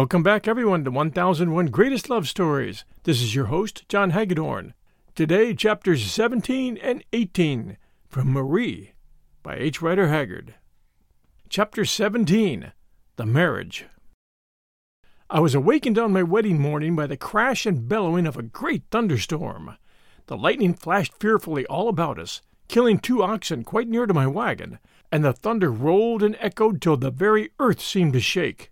Welcome back, everyone, to 1001 Greatest Love Stories. This is your host, John Hagedorn. Today, chapters 17 and 18 from Marie by H. Rider Haggard. Chapter 17 The Marriage. I was awakened on my wedding morning by the crash and bellowing of a great thunderstorm. The lightning flashed fearfully all about us, killing two oxen quite near to my wagon, and the thunder rolled and echoed till the very earth seemed to shake.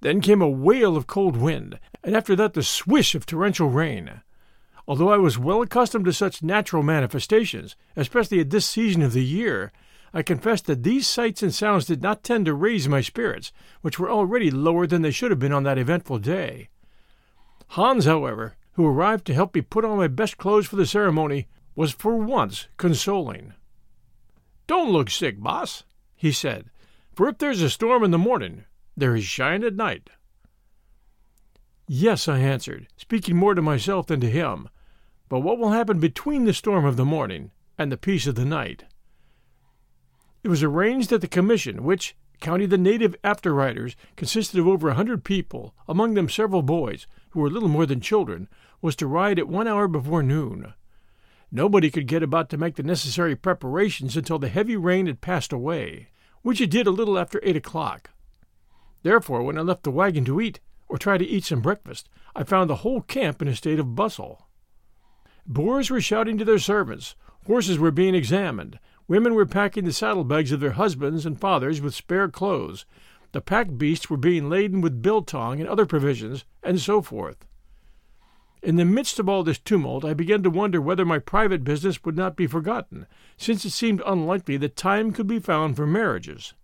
Then came a wail of cold wind, and after that the swish of torrential rain. Although I was well accustomed to such natural manifestations, especially at this season of the year, I confess that these sights and sounds did not tend to raise my spirits, which were already lower than they should have been on that eventful day. Hans, however, who arrived to help me put on my best clothes for the ceremony, was for once consoling. Don't look sick, boss, he said, for if there's a storm in the morning, there is shine at night. Yes, I answered, speaking more to myself than to him. But what will happen between the storm of the morning and the peace of the night? It was arranged that the commission, which, counting the native after riders, consisted of over a hundred people, among them several boys, who were little more than children, was to ride at one hour before noon. Nobody could get about to make the necessary preparations until the heavy rain had passed away, which it did a little after eight o'clock. Therefore, when I left the wagon to eat, or try to eat some breakfast, I found the whole camp in a state of bustle. Boers were shouting to their servants, horses were being examined, women were packing the saddlebags of their husbands and fathers with spare clothes, the pack beasts were being laden with biltong and other provisions, and so forth. In the midst of all this tumult, I began to wonder whether my private business would not be forgotten, since it seemed unlikely that time could be found for marriages.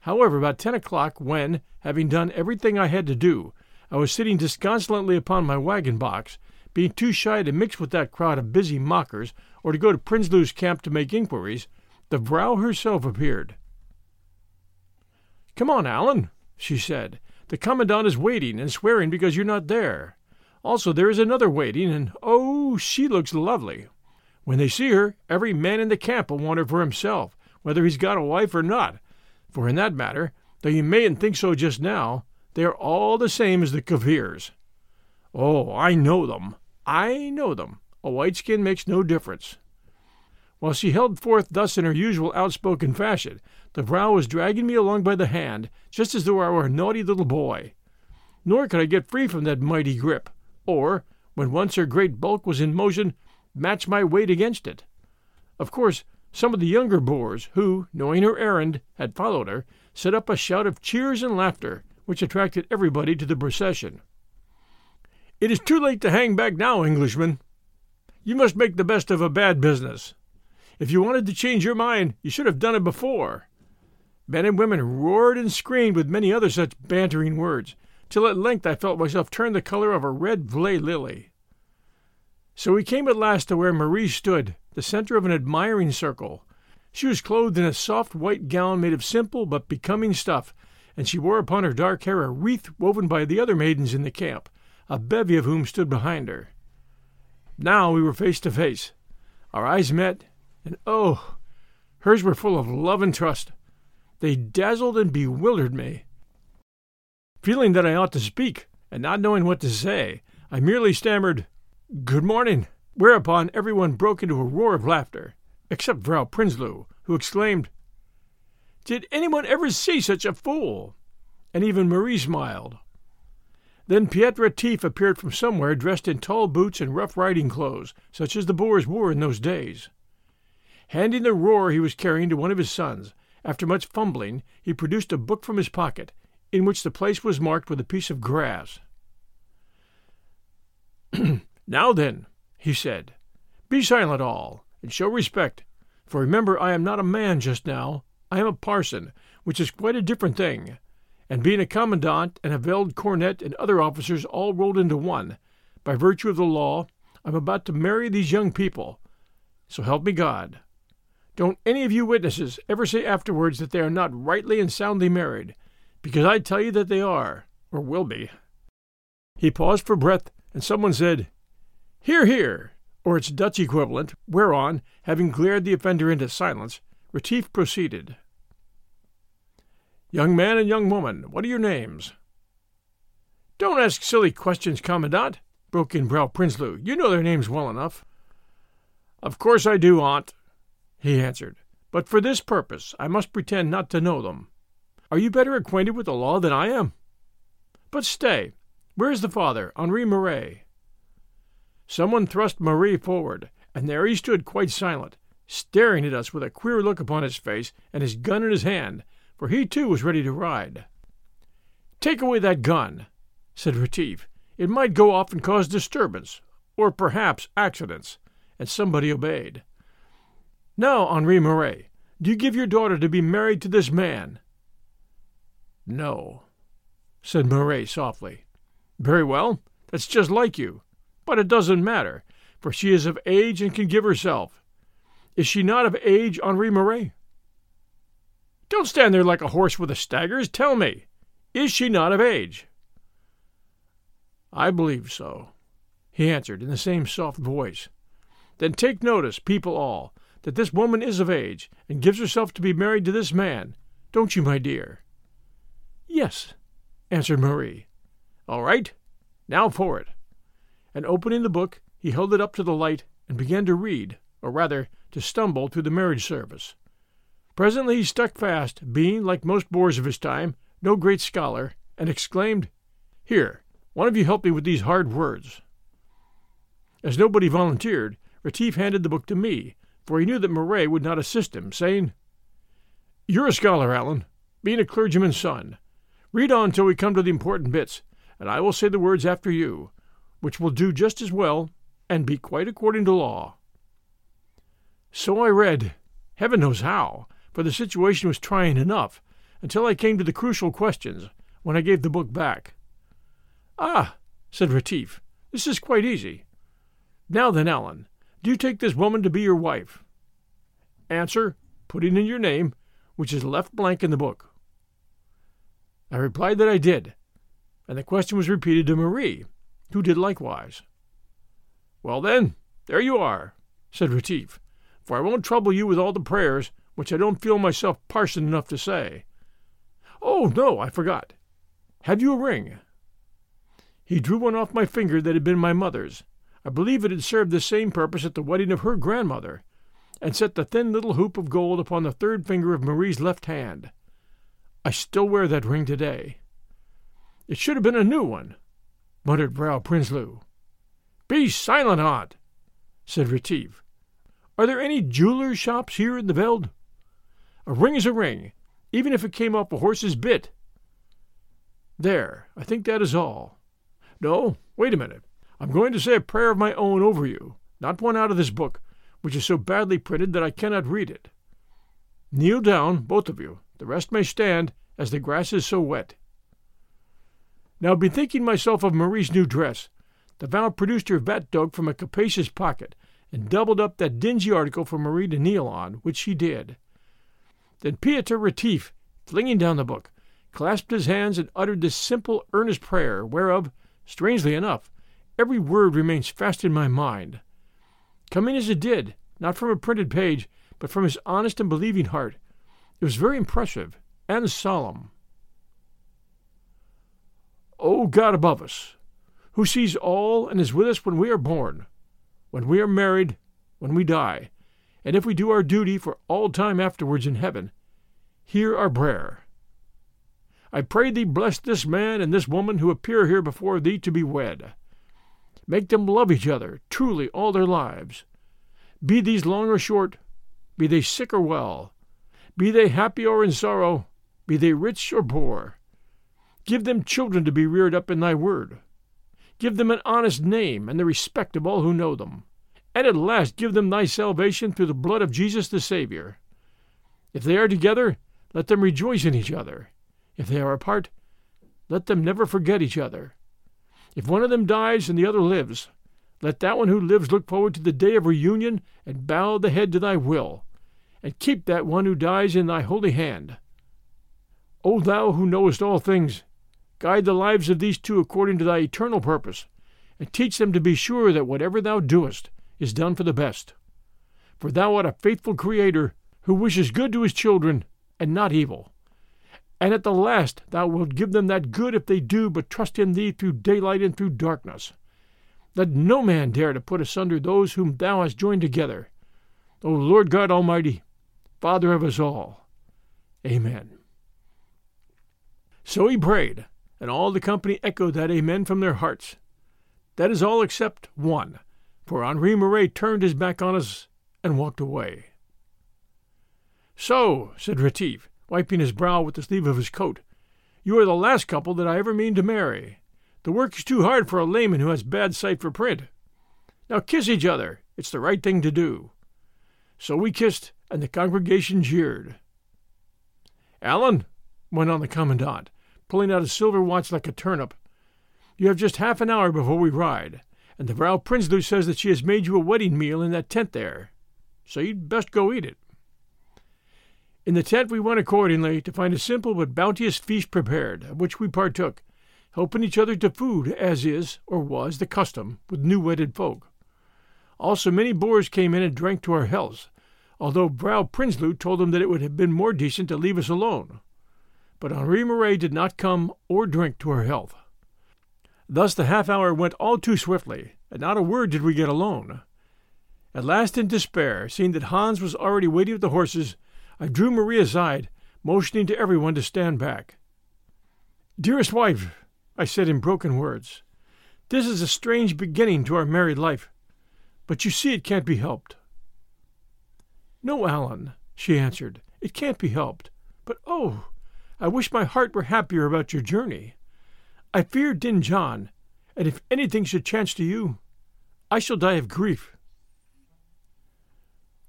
However, about ten o'clock, when, having done everything I had to do, I was sitting disconsolately upon my wagon box, being too shy to mix with that crowd of busy mockers or to go to Prinsloo's camp to make inquiries, the Vrow herself appeared. Come on, Allan, she said. The commandant is waiting and swearing because you're not there. Also, there is another waiting, and oh, she looks lovely. When they see her, every man in the camp will want her for himself, whether he's got a wife or not, for in that matter, though you mayn't think so just now, they are all the same as the Kaffirs. Oh, I know them. I know them. A white skin makes no difference. While she held forth thus in her usual outspoken fashion, the Vrow was dragging me along by the hand, just as though I were a naughty little boy. Nor could I get free from that mighty grip, or, when once her great bulk was in motion, match my weight against it. Of course, some of the younger Boers, who, knowing her errand, had followed her, set up a shout of cheers and laughter, which attracted everybody to the procession. It is too late to hang back now, Englishman. You must make the best of a bad business. If you wanted to change your mind, you should have done it before. Men and women roared and screamed with many other such bantering words, till at length I felt myself turn the color of a red vley lily. So we came at last to where Marie stood, the center of an admiring circle. She was clothed in a soft white gown made of simple but becoming stuff, and she wore upon her dark hair a wreath woven by the other maidens in the camp, a bevy of whom stood behind her. Now we were face to face. Our eyes met, and oh, hers were full of love and trust. They dazzled and bewildered me. Feeling that I ought to speak, and not knowing what to say, I merely stammered, Good morning, whereupon everyone broke into a roar of laughter, except Frau Prinsloo, who exclaimed, Did anyone ever see such a fool? And even Marie smiled. Then Piet Retief appeared from somewhere dressed in tall boots and rough riding clothes, such as the Boers wore in those days. Handing the roer he was carrying to one of his sons, after much fumbling, he produced a book from his pocket, in which the place was marked with a piece of grass. now then, he said, be silent all, and show respect, for remember I am not a man just now, I am a parson, which is quite a different thing and being a commandant and a veld cornet and other officers all rolled into one, by virtue of the law, I'm about to marry these young people. So help me God. Don't any of you witnesses ever say afterwards that they are not rightly and soundly married, because I tell you that they are, or will be. He paused for breath, and someone said, Hear, hear, or its Dutch equivalent, whereon, having glared the offender into silence, Retief proceeded. Young man and young woman, what are your names? Don't ask silly questions, Commandant, broke in Frau Prinsloo. You know their names well enough. Of course I do, Aunt, he answered. But for this purpose I must pretend not to know them. Are you better acquainted with the law than I am? But stay, where is the father, Henri Marais? Someone thrust Marie forward, and there he stood quite silent, staring at us with a queer look upon his face and his gun in his hand, for he too was ready to ride. Take away that gun, said Retief. It might go off and cause disturbance, or perhaps accidents, and somebody obeyed. Now, Henri Marais, do you give your daughter to be married to this man? No, said Marais softly. Very well, that's just like you. But it doesn't matter, for she is of age and can give herself. Is she not of age, Henri Marais? Don't stand there like a horse with the staggers. Tell me, is she not of age? I believe so, he answered in the same soft voice. Then take notice, people all, that this woman is of age, and gives herself to be married to this man, don't you, my dear? Yes, answered Marie. All right, now for it. And opening the book, he held it up to the light and began to read, or rather, to stumble through the marriage service. Presently he stuck fast, being, like most Boers of his time, no great scholar, and exclaimed, Here, one of you help me with these hard words. As nobody volunteered, Retief handed the book to me, for he knew that Marais would not assist him, saying, You're a scholar, Allan, being a clergyman's son. Read on till we come to the important bits, and I will say the words after you, which will do just as well and be quite according to law. So I read, heaven knows how, for the situation was trying enough, until I came to the crucial questions, when I gave the book back. Ah, said Retief, this is quite easy. Now then, Allan, do you take this woman to be your wife? Answer, putting in your name, which is left blank in the book. I replied that I did, and the question was repeated to Marie, who did likewise. Well, then, there you are, said Retief, for I won't trouble you with all the prayers which I don't feel myself parson enough to say. Oh, no, I forgot. Have you a ring? He drew one off my finger that had been my mother's. I believe it had served the same purpose at the wedding of her grandmother, and set the thin little hoop of gold upon the third finger of Marie's left hand. I still wear that ring today. It should have been a new one, muttered Frau Prinsloo. Be silent, aunt, said Retief. Are there any jewelers' shops here in the Veld? A ring is a ring, even if it came off a horse's bit. There, I think that is all. No, wait a minute. I'm going to say a prayer of my own over you, not one out of this book, which is so badly printed that I cannot read it. Kneel down, both of you. The rest may stand, as the grass is so wet. Now, bethinking myself of Marie's new dress, the Val produced her vatdoek from a capacious pocket, and doubled up that dingy article for Marie to kneel on, which she did. Then Pieter Retief, flinging down the book, clasped his hands and uttered this simple, earnest prayer, whereof, strangely enough, every word remains fast in my mind. Coming as it did, not from a printed page, but from his honest and believing heart. It was very impressive and solemn. O God above us, who sees all and is with us when we are born, when we are married, when we die, and if we do our duty for all time afterwards in heaven, hear our prayer. I pray thee bless this man and this woman who appear here before thee to be wed. Make them love each other truly all their lives. Be these long or short, be they sick or well, be they happy or in sorrow, be they rich or poor. Give them children to be reared up in thy word. Give them an honest name and the respect of all who know them. And at last give them thy salvation through the blood of Jesus the Saviour. If they are together, let them rejoice in each other. If they are apart, let them never forget each other. If one of them dies and the other lives, let that one who lives look forward to the day of reunion and bow the head to thy will, and keep that one who dies in thy holy hand. O thou who knowest all things, guide the lives of these two according to thy eternal purpose, and teach them to be sure that whatever thou doest is done for the best. For thou art a faithful Creator who wishes good to his children and not evil and at the last thou wilt give them that good if they do but trust in thee through daylight and through darkness. Let no man dare to put asunder those whom thou hast joined together. O Lord God Almighty, Father of us all. Amen. So he prayed, and all the company echoed that Amen from their hearts. That is all except one, for Henri Marais turned his back on us and walked away. So, said Retief, wiping his brow with the sleeve of his coat. You are the last couple that I ever mean to marry. The work is too hard for a layman who has bad sight for print. Now kiss each other. It's the right thing to do. So we kissed, and the congregation jeered. Allan, went on the commandant, pulling out a silver watch like a turnip, you have just half an hour before we ride, and the Vrouw Prinsloo says that she has made you a wedding meal in that tent there. So you'd best go eat it. In the tent we went accordingly to find a simple but bounteous feast prepared, of which we partook, helping each other to food, as is, or was, the custom with new wedded folk. Also many Boers came in and drank to our healths, although Vrouw Prinsloo told them that it would have been more decent to leave us alone. But Henri Marais did not come or drink to her health. Thus the half hour went all too swiftly, and not a word did we get alone. At last, in despair, seeing that Hans was already waiting with the horses, I drew Marie aside, motioning to everyone to stand back. Dearest wife, I said in broken words, this is a strange beginning to our married life, but you see it can't be helped. No, Allan, she answered, it can't be helped. But oh, I wish my heart were happier about your journey. I fear Dingaan, and if anything should chance to you, I shall die of grief.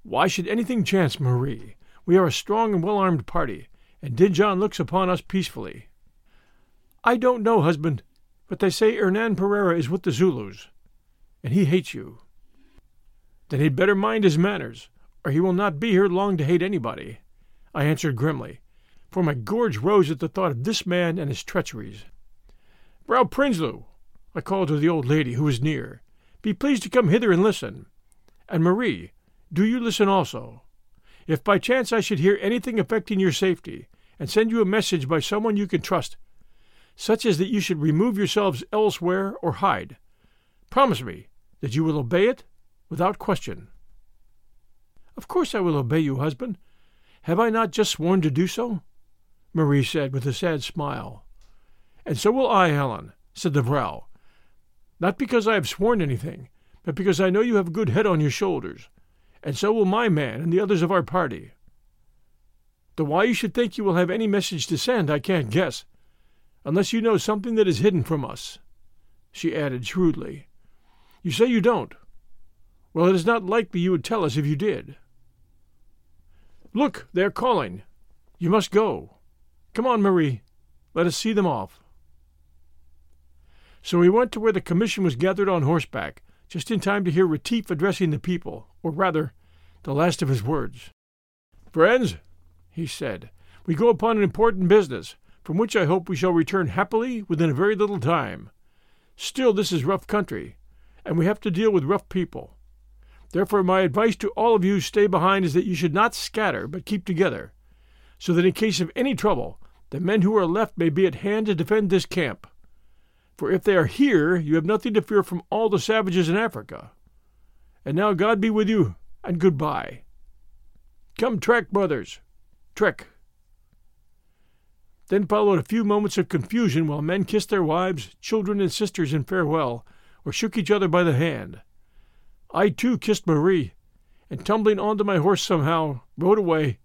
Why should anything chance, Marie? We are a strong and well armed party, and Dingaan looks upon us peacefully. I don't know, husband, but they say Hernan Pereira is with the Zulus, and he hates you. Then he'd better mind his manners, or he will not be here long to hate anybody. I answered grimly, for my gorge rose at the thought of this man and his treacheries. Vrouw Prinsloo, I called to the old lady who was near, be pleased to come hither and listen. And Marie, do you listen also. If by chance I should hear anything affecting your safety, and send you a message by someone you can trust, such as that you should remove yourselves elsewhere or hide, promise me that you will obey it without question. Of course I will obey you, husband. Have I not just sworn to do so? Marie said with a sad smile. And so will I, Helen, said the Vrouw. Not because I have sworn anything, but because I know you have a good head on your shoulders, and so will my man and the others of our party. Though why you should think you will have any message to send, I can't guess, unless you know something that is hidden from us, she added shrewdly. You say you don't. Well, it is not likely you would tell us if you did. Look, they are calling. You must go. Come on, Marie. Let us see them off. So we went to where the commission was gathered on horseback, just in time to hear Retief addressing the people, or rather, the last of his words. Friends, he said, we go upon an important business, from which I hope we shall return happily within a very little time. Still, this is rough country, and we have to deal with rough people. Therefore, my advice to all of you stay behind is that you should not scatter, but keep together, so that in case of any trouble, the men who are left may be at hand to defend this camp. For if they are here, you have nothing to fear from all the savages in Africa. And now God be with you, and goodbye. Come, trek, brothers, trek. Then followed a few moments of confusion while men kissed their wives, children, and sisters in farewell, or shook each other by the hand. I too kissed Marie, and tumbling onto my horse somehow, rode away,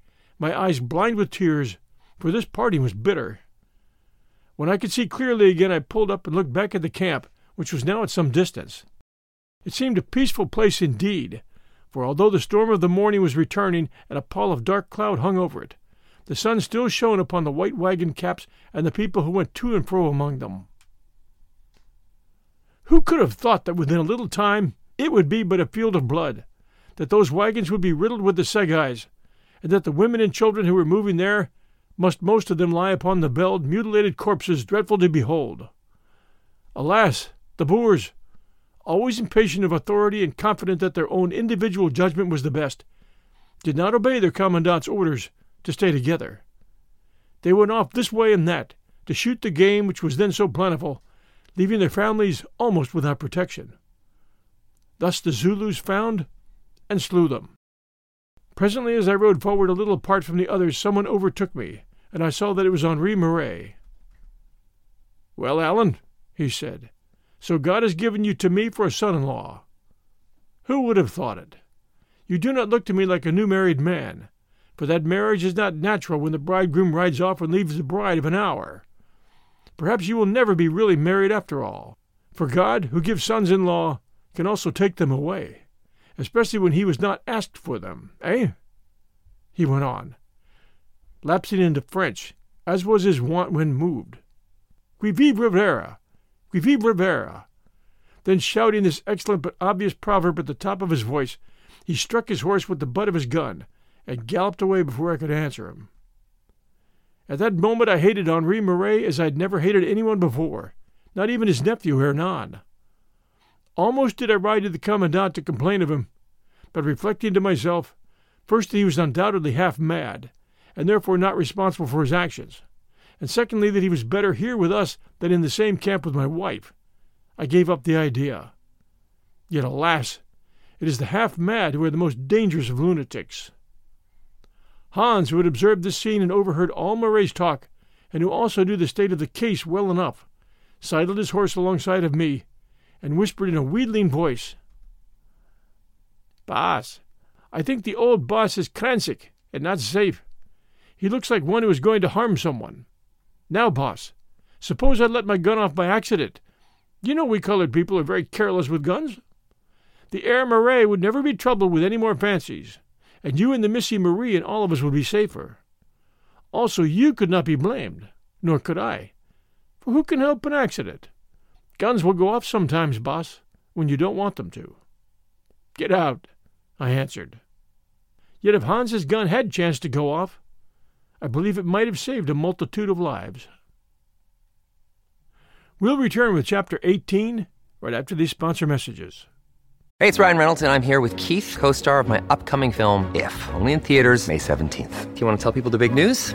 my eyes blind with tears, for this parting was bitter. When I could see clearly again, I pulled up and looked back at the camp, which was now at some distance. It seemed a peaceful place indeed, for although the storm of the morning was returning and a pall of dark cloud hung over it, the sun still shone upon the white wagon caps and the people who went to and fro among them. Who could have thought that within a little time it would be but a field of blood, that those wagons would be riddled with the assegais, and that the women and children who were moving there must most of them lie upon the veld, mutilated corpses dreadful to behold. Alas, the Boers, always impatient of authority and confident that their own individual judgment was the best, did not obey their commandant's orders to stay together. They went off this way and that to shoot the game which was then so plentiful, leaving their families almost without protection. Thus the Zulus found and slew them. Presently, as I rode forward a little apart from the others, someone overtook me, and I saw that it was Henri Marais. Well, Allan, he said, so God has given you to me for a son in law. Who would have thought it? You do not look to me like a new married man, for that marriage is not natural when the bridegroom rides off and leaves the bride of an hour. Perhaps you will never be really married after all, for God, who gives sons in law, can also take them away especially when he was not asked for them, eh? He went on, lapsing into French, as was his wont when moved. Qui vivra verra! Qui vivra verra! Then, shouting this excellent but obvious proverb at the top of his voice, he struck his horse with the butt of his gun and galloped away before I could answer him. At that moment I hated Henri Marais as I had never hated anyone before, not even his nephew Hernan. Almost did I ride to the commandant to complain of him, but reflecting to myself, first that he was undoubtedly half mad, and therefore not responsible for his actions, and secondly that he was better here with us than in the same camp with my wife, I gave up the idea. Yet, alas, it is the half mad who are the most dangerous of lunatics. Hans, who had observed this scene and overheard all Marais's talk, and who also knew the state of the case well enough, sidled his horse alongside of me and whispered in a wheedling voice, Boss, I think the old boss is kransick and not safe. He looks like one who is going to harm someone. Now, boss, suppose I let my gun off by accident. You know we colored people are very careless with guns. The Herr Marais would never be troubled with any more fancies, and you and the Missy Marie and all of us would be safer. Also, you could not be blamed, nor could I, for who can help an accident? Guns will go off sometimes, boss, when you don't want them to. Get out, I answered. Yet if Hans's gun had chanced to go off, I believe it might have saved a multitude of lives. We'll return with Chapter 18 right after these sponsor messages. Hey, it's Ryan Reynolds, and I'm here with Keith, co star of my upcoming film, If, only in theaters, May 17th. Do you want to tell people the big news?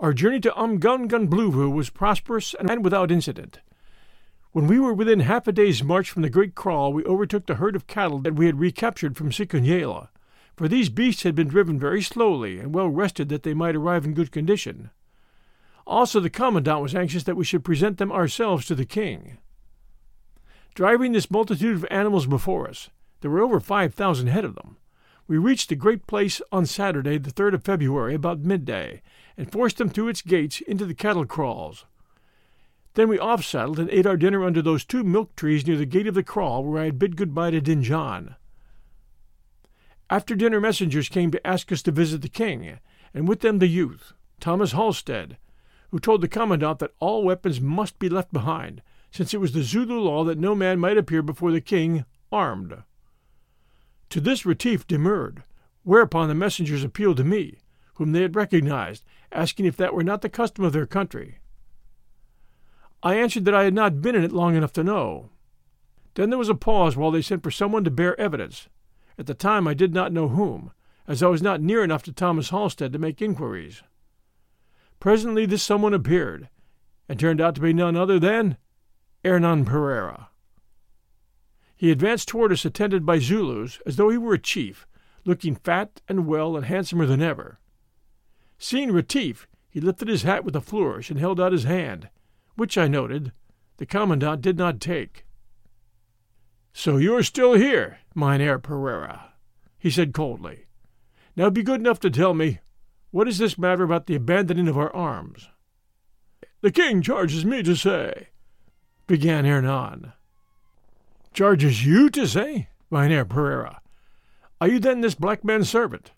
Our journey to Umgungundhlovu was prosperous and without incident. When we were within half a day's march from the great kraal, we overtook the herd of cattle that we had recaptured from Sikonyela, for these beasts had been driven very slowly and well rested that they might arrive in good condition. Also, the commandant was anxious that we should present them ourselves to the king. Driving this multitude of animals before us, there were over five thousand head of them, we reached the great place on Saturday, the 3rd of February, about midday, and forced them through its gates into the cattle kraals. Then we off saddled and ate our dinner under those two milk trees near the gate of the kraal where I had bid good bye to Dingaan. After dinner, messengers came to ask us to visit the king, and with them the youth, Thomas Halstead, who told the commandant that all weapons must be left behind, since it was the Zulu law that no man might appear before the king armed. To this Retief demurred, whereupon the messengers appealed to me, whom they had recognized, asking if that were not the custom of their country. I answered that I had not been in it long enough to know. Then there was a pause while they sent for someone to bear evidence. At the time I did not know whom, as I was not near enough to Thomas Halstead to make inquiries. Presently this someone appeared, and turned out to be none other than Hernan Pereira. He advanced toward us attended by Zulus, as though he were a chief, looking fat and well and handsomer than ever. Seeing Retief, he lifted his hat with a flourish and held out his hand, which I noted the commandant did not take. So you're still here, Mynheer Pereira, he said coldly. Now be good enough to tell me, what is this matter about the abandoning of our arms? The king charges me to say, began Hernan. Charges you to say, Mynheer Pereira. Are you then this black man's servant?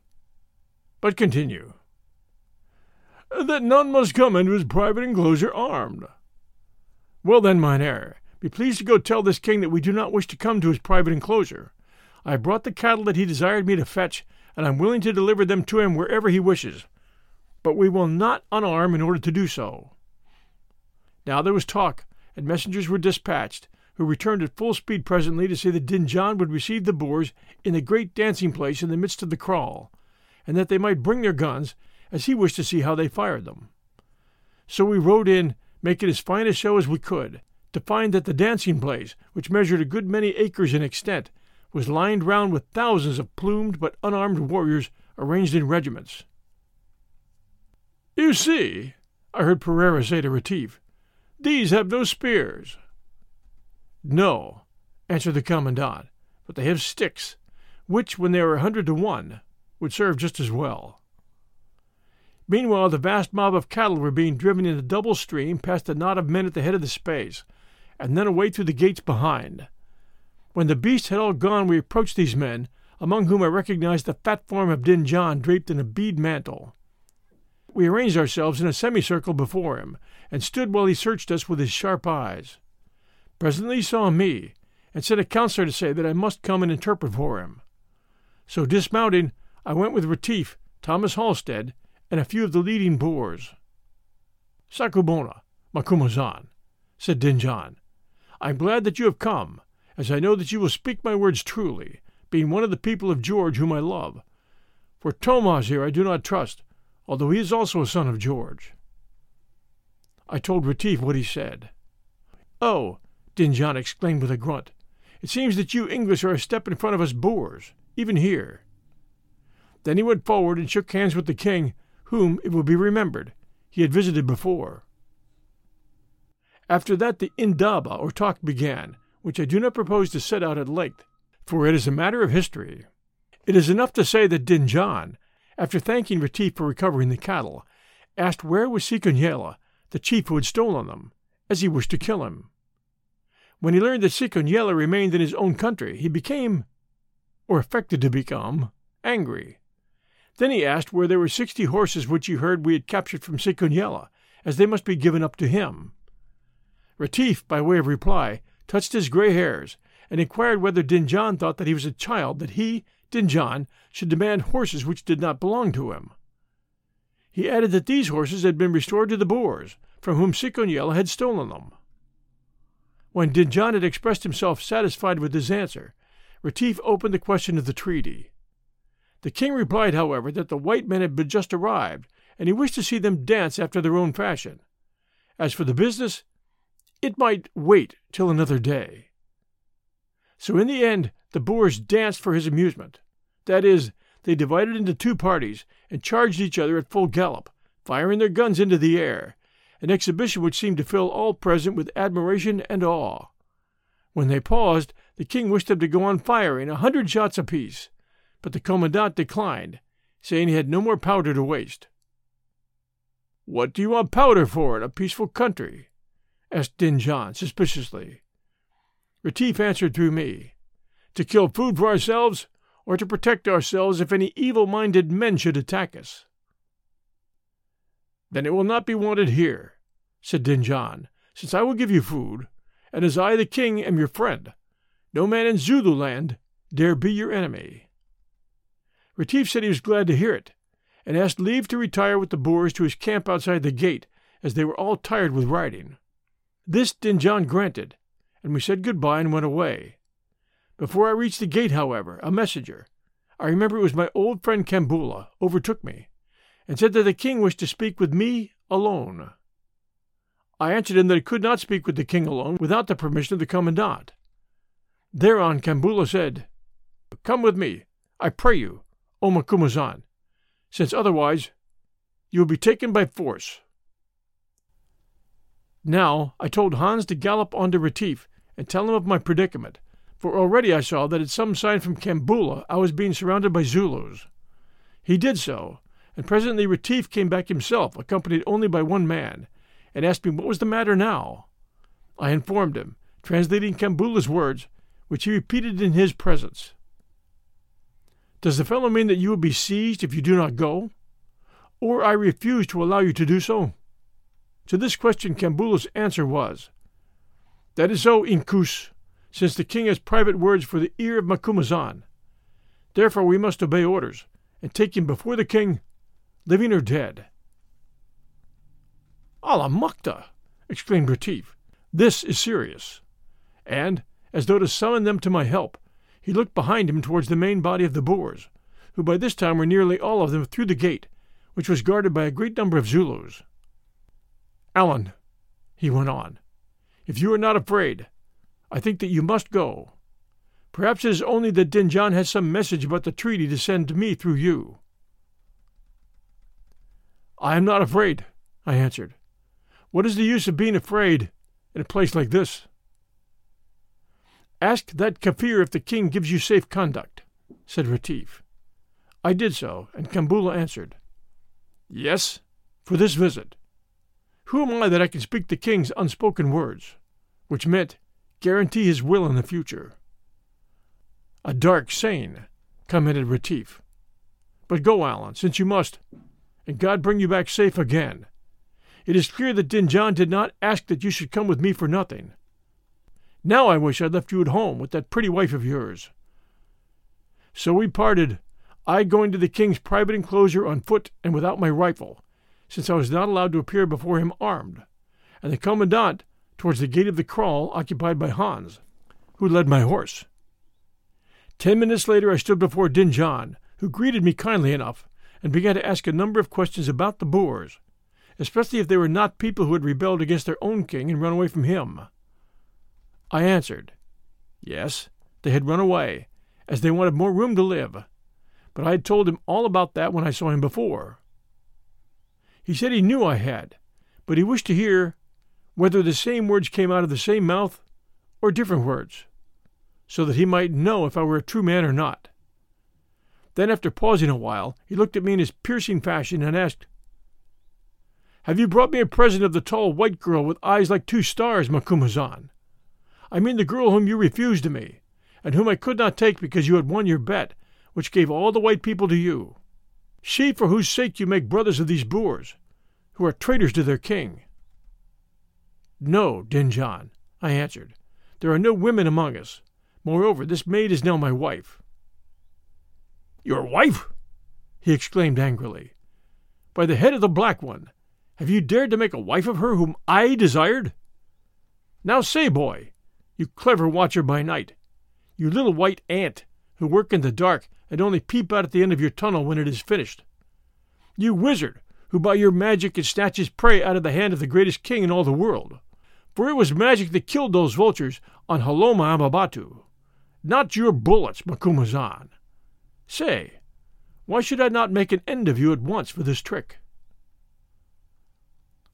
But continue. That none must come into his private enclosure armed. Well then, Mynheer, be pleased to go tell this king that we do not wish to come to his private enclosure. I have brought the cattle that he desired me to fetch, and I am willing to deliver them to him wherever he wishes. But we will not unarm in order to do so. Now there was talk, and messengers were dispatched, who returned at full speed presently to say that Dingaan would receive the Boers in the great dancing place in the midst of the kraal, and that they might bring their guns, as he wished to see how they fired them. So we rode in, making as fine a show as we could, to find that the dancing place, which measured a good many acres in extent, was lined round with thousands of plumed but unarmed warriors arranged in regiments. You see, I heard Pereira say to Retief, these have no spears. No, answered the commandant, but they have sticks, which, when they are a hundred to one, would serve just as well. Meanwhile, the vast mob of cattle were being driven in a double stream past a knot of men at the head of the space, and then away through the gates behind. When the beasts had all gone, we approached these men, among whom I recognized the fat form of Dingaan draped in a bead mantle. We arranged ourselves in a semicircle before him, and stood while he searched us with his sharp eyes. Presently he saw me, and sent a counselor to say that I must come and interpret for him. So dismounting, I went with Retief, Thomas Halstead, and a few of the leading Boers. Sakubona, Macumazahn, said Dingaan, I am glad that you have come, as I know that you will speak my words truly, being one of the people of George whom I love. For Thomas here I do not trust, although he is also a son of George. I told Retief what he said. Oh, Dingaan exclaimed with a grunt. It seems that you English are a step in front of us Boers, even here. Then he went forward and shook hands with the king, whom, it will be remembered, he had visited before. After that the indaba, or talk, began, which I do not propose to set out at length, for it is a matter of history. It is enough to say that Dingaan, after thanking Retief for recovering the cattle, asked where was Sikonyela, the chief who had stolen them, as he wished to kill him. When he learned that Sikonyela remained in his own country, he became, or affected to become, angry. Then he asked where there were sixty horses which he heard we had captured from Sikonyela, as they must be given up to him. Retief, by way of reply, touched his grey hairs, and inquired whether Dingaan thought that he was a child that he, Dingaan, should demand horses which did not belong to him. He added that these horses had been restored to the Boers, from whom Sikonyela had stolen them. When Dingaan had expressed himself satisfied with his answer, Retief opened the question of the treaty. The king replied, however, that the white men had but just arrived, and he wished to see them dance after their own fashion. As for the business, it might wait till another day. So in the end the Boers danced for his amusement. That is, they divided into two parties and charged each other at full gallop, firing their guns into the air, an exhibition which seemed to fill all present with admiration and awe. When they paused, the king wished them to go on firing a hundred shots apiece, but the commandant declined, saying he had no more powder to waste. What do you want powder for in a peaceful country? asked Dingaan suspiciously. Retief answered through me, To kill food for ourselves, or to protect ourselves if any evil minded men should attack us. Then it will not be wanted here, said Dingaan, since I will give you food, and as I, the king, am your friend, no man in Zululand dare be your enemy. Retief said he was glad to hear it, and asked leave to retire with the Boers to his camp outside the gate, as they were all tired with riding. This Dingaan granted, and we said good-bye and went away. Before I reached the gate, however, a messenger, I remember it was my old friend Kambula, overtook me, and said that the king wished to speak with me alone. I answered him that I could not speak with the king alone without the permission of the commandant. Thereon Kambula said, Come with me, I pray you, O Macumazahn, since otherwise you will be taken by force. Now I told Hans to gallop on to Retief and tell him of my predicament, for already I saw that at some sign from Kambula I was being surrounded by Zulus. He did so, and presently Retief came back himself, accompanied only by one man, and asked me what was the matter now. I informed him, translating Kambula's words, which he repeated in his presence. Does the fellow mean that you will be seized if you do not go? Or I refuse to allow you to do so? To this question Kambula's answer was, That is so, Inkoos, since the king has private words for the ear of Macumazahn. Therefore we must obey orders, and take him before the king, living or dead. Allah Mukta! exclaimed Retief. This is serious. And, as though to summon them to my help, he looked behind him towards the main body of the Boers, who by this time were nearly all of them through the gate, which was guarded by a great number of Zulus. Allan, he went on, if you are not afraid, I think that you must go. Perhaps it is only that Dingaan has some message about the treaty to send to me through you. I am not afraid, I answered. What is the use of being afraid in a place like this? Ask that Kafir if the king gives you safe conduct, said Retief. I did so, and Kambula answered, Yes, for this visit. Who am I that I can speak the king's unspoken words, which meant guarantee his will in the future? A dark saying, commented Retief. But go, Allan, since you must, and God bring you back safe again. It is clear that Dingaan did not ask that you should come with me for nothing. Now I wish I'd left you at home with that pretty wife of yours. So we parted, I going to the king's private enclosure on foot and without my rifle, since I was not allowed to appear before him armed, and the commandant towards the gate of the kraal occupied by Hans, who led my horse. Ten minutes later I stood before Dingaan, who greeted me kindly enough, and began to ask a number of questions about the Boers, especially if they were not people who had rebelled against their own king and run away from him. I answered, Yes, they had run away, as they wanted more room to live, but I had told him all about that when I saw him before. He said he knew I had, but he wished to hear whether the same words came out of the same mouth or different words, so that he might know if I were a true man or not. Then, after pausing a while, he looked at me in his piercing fashion and asked, Have you brought me a present of the tall white girl with eyes like two stars, Macumazahn? I mean the girl whom you refused to me, and whom I could not take because you had won your bet, which gave all the white people to you she for whose sake you make brothers of these Boers, who are traitors to their king. No, Dingaan, I answered. There are no women among us. Moreover, this maid is now my wife. Your wife? he exclaimed angrily. By the head of the Black One, have you dared to make a wife of her whom I desired? Now say, boy, you clever watcher by night, you little white ant who work in the dark and only peep out at the end of your tunnel when it is finished. You wizard, who by your magic can snatch his prey out of the hand of the greatest king in all the world. For it was magic that killed those vultures on Haloma Amabatu, not your bullets, Macumazahn. Say, Why should I not make an end of you at once for this trick?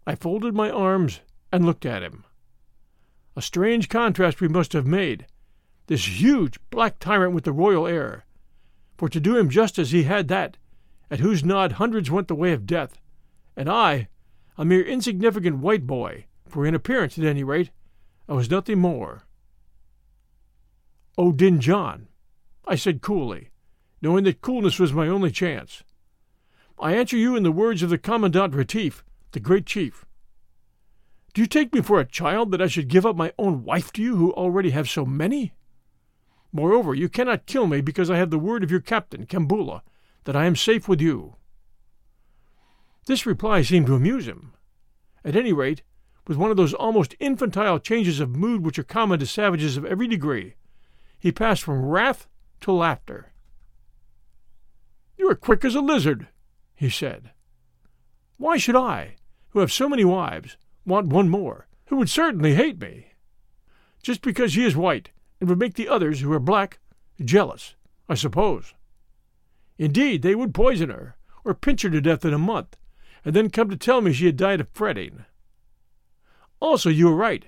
I folded my arms and looked at him. A strange contrast we must have made, this huge black tyrant with the royal air. For to do him justice, he had that, at whose nod hundreds went the way of death, and I, a mere insignificant white boy, for in appearance at any rate, I was nothing more. Oh, Dingaan, I said coolly, knowing that coolness was my only chance. I answer you in the words of the Commandant Retief, the great chief. Do you take me for a child that I should give up my own wife to you who already have so many? Moreover, you cannot kill me because I have the word of your captain, Kambula, that I am safe with you. This reply seemed to amuse him. At any rate, with one of those almost infantile changes of mood which are common to savages of every degree, he passed from wrath to laughter. You are quick as a lizard, he said. Why should I, who have so many wives, want one more, who would certainly hate me? Just because he is white and would make the others, who are black, jealous, I suppose. Indeed, they would poison her, or pinch her to death in a month, and then come to tell me she had died of fretting. Also, you are right.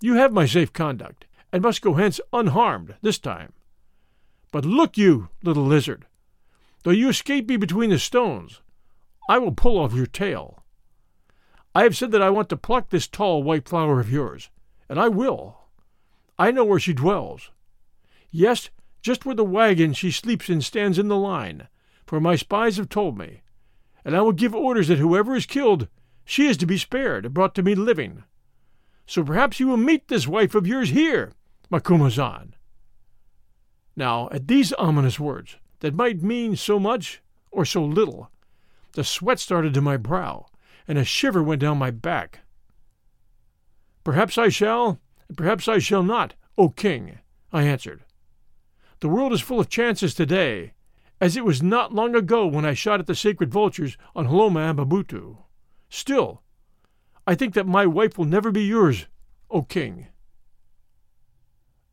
You have my safe conduct, and must go hence unharmed this time. But look you, little lizard, though you escape me between the stones, I will pull off your tail. I have said that I want to pluck this tall white flower of yours, and I will. I know where she dwells. Yes, just where the wagon she sleeps in stands in the line, for my spies have told me. And I will give orders that whoever is killed, she is to be spared and brought to me living. So perhaps you will meet this wife of yours here, Macumazahn. Now, at these ominous words, that might mean so much or so little, the sweat started to my brow, and a shiver went down my back. Perhaps I shall, and Perhaps I shall not, O king, I answered. The world is full of chances today, as it was not long ago when I shot at the sacred vultures on Hloma and Still, I think that my wife will never be yours, O king.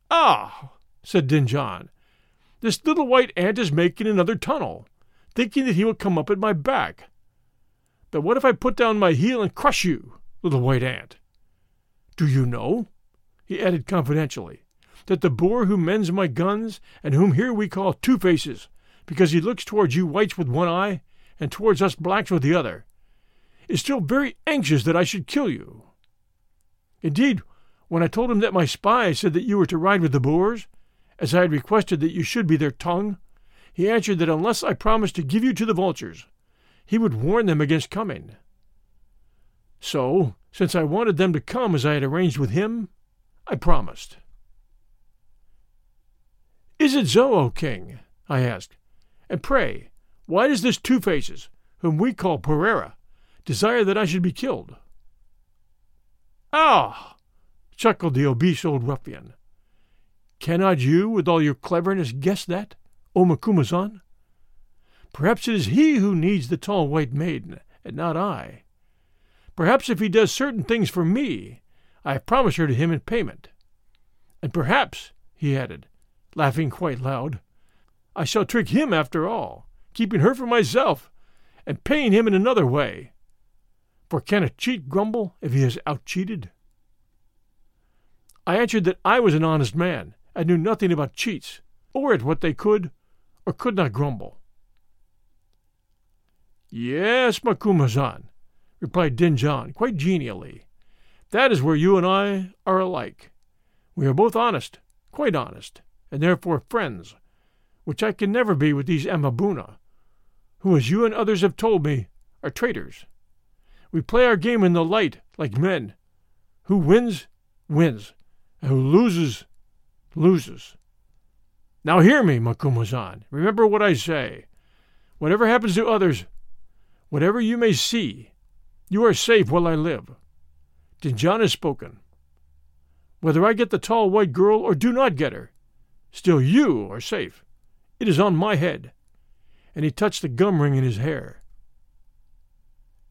Ah, said Dingaan, this little white ant is making another tunnel, thinking that he will come up at my back. But what if I put down my heel and crush you, little white ant? Do you know? he added confidentially, that the Boer who mends my guns, and whom here we call Two Faces, because he looks towards you whites with one eye, and towards us blacks with the other, is still very anxious that I should kill you. Indeed, when I told him that my spies said that you were to ride with the Boers, as I had requested that you should be their tongue, he answered that unless I promised to give you to the vultures, he would warn them against coming. So, since I wanted them to come as I had arranged with him, I promised. Is it so, O king? I asked. And pray, why does this Two Faces, whom we call Pereira, desire that I should be killed? Ah! chuckled the obese old ruffian. Cannot you, with all your cleverness, guess that, O Macumazahn? Perhaps it is he who needs the tall white maiden, and not I. Perhaps if he does certain things for me, I have promised her to him in payment. And perhaps, he added, laughing quite loud, I shall trick him after all, keeping her for myself, and paying him in another way. For can a cheat grumble if he is outcheated? I answered that I was an honest man, and knew nothing about cheats, or at what they could or could not grumble. Yes, Macumazahn, replied Dingaan quite genially. That is where you and I are alike. We are both honest, quite honest, and therefore friends, which I can never be with these Amaboona, who, as you and others have told me, are traitors. We play our game in the light, like men. Who wins, wins, and who loses, loses. Now hear me, Macumazahn. Remember what I say. Whatever happens to others, whatever you may see, you are safe while I live. John has spoken. Whether I get the tall white girl or do not get her, still you are safe. It is on my head. And he touched the gum ring in his hair.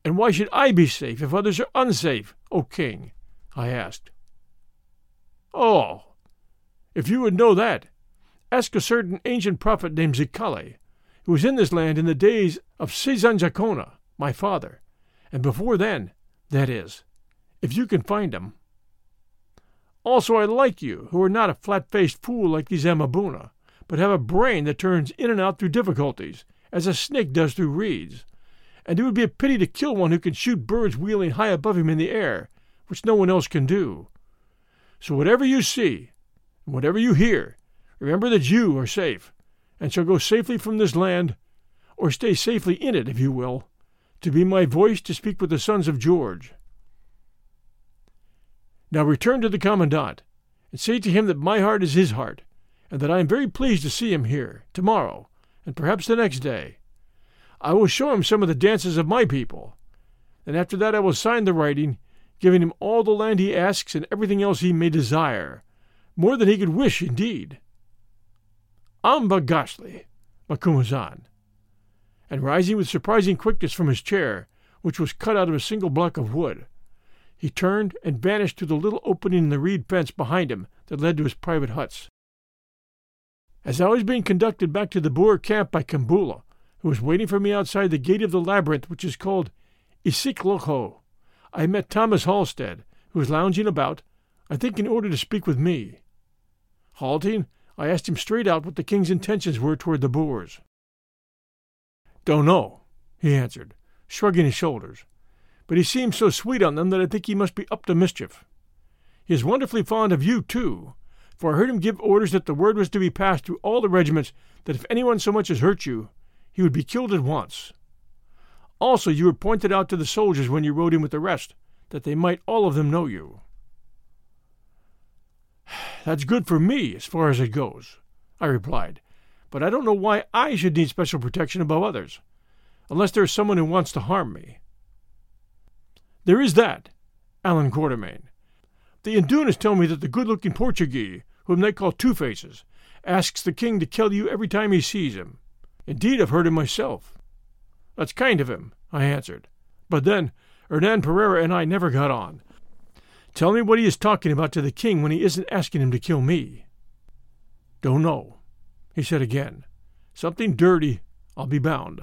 And why should I be safe if others are unsafe, O king? I asked. Oh, if you would know that, ask a certain ancient prophet named Zikale, who was in this land in the days of Senzangacona, my father, and before then, that is, if you can find him. Also, I like you, who are not a flat faced fool like these Amaboona, but have a brain that turns in and out through difficulties, as a snake does through reeds. And it would be a pity to kill one who can shoot birds wheeling high above him in the air, which no one else can do. So whatever you see, and whatever you hear, remember that you are safe, and shall go safely from this land, or stay safely in it, if you will, to be my voice to speak with the sons of George. Now return to the Commandant, and say to him that my heart is his heart, and that I am very pleased to see him here, tomorrow, and perhaps the next day. I will show him some of the dances of my people, and after that I will sign the writing, giving him all the land he asks and everything else he may desire, more than he could wish, indeed. Amba Gashly, Macumazahn. And rising with surprising quickness from his chair, which was cut out of a single block of wood, he turned and vanished through the little opening in the reed fence behind him that led to his private huts. As I was being conducted back to the Boer camp by Kambula, who was waiting for me outside the gate of the labyrinth which is called Isikloho, I met Thomas Halstead, who was lounging about, I think in order to speak with me. Halting, I asked him straight out what the king's intentions were toward the Boers. Don't know, he answered, shrugging his shoulders but he seems so sweet on them that I think he must be up to mischief. He is wonderfully fond of you, too, for I heard him give orders that the word was to be passed through all the regiments that if anyone so much as hurt you, he would be killed at once. Also, you were pointed out to the soldiers when you rode in with the rest, that they might all of them know you. That's good for me, as far as it goes, I replied, but I don't know why I should need special protection above others, unless there is someone who wants to harm me. There is that, Allan Quatermain. The Indunas tell me that the good-looking Portuguese, whom they call Two Faces, asks the king to kill you every time he sees him. Indeed, I've heard him myself. That's kind of him, I answered. But then, Hernan Pereira and I never got on. Tell me what he is talking about to the king when he isn't asking him to kill me. Don't know, he said again. Something dirty, I'll be bound.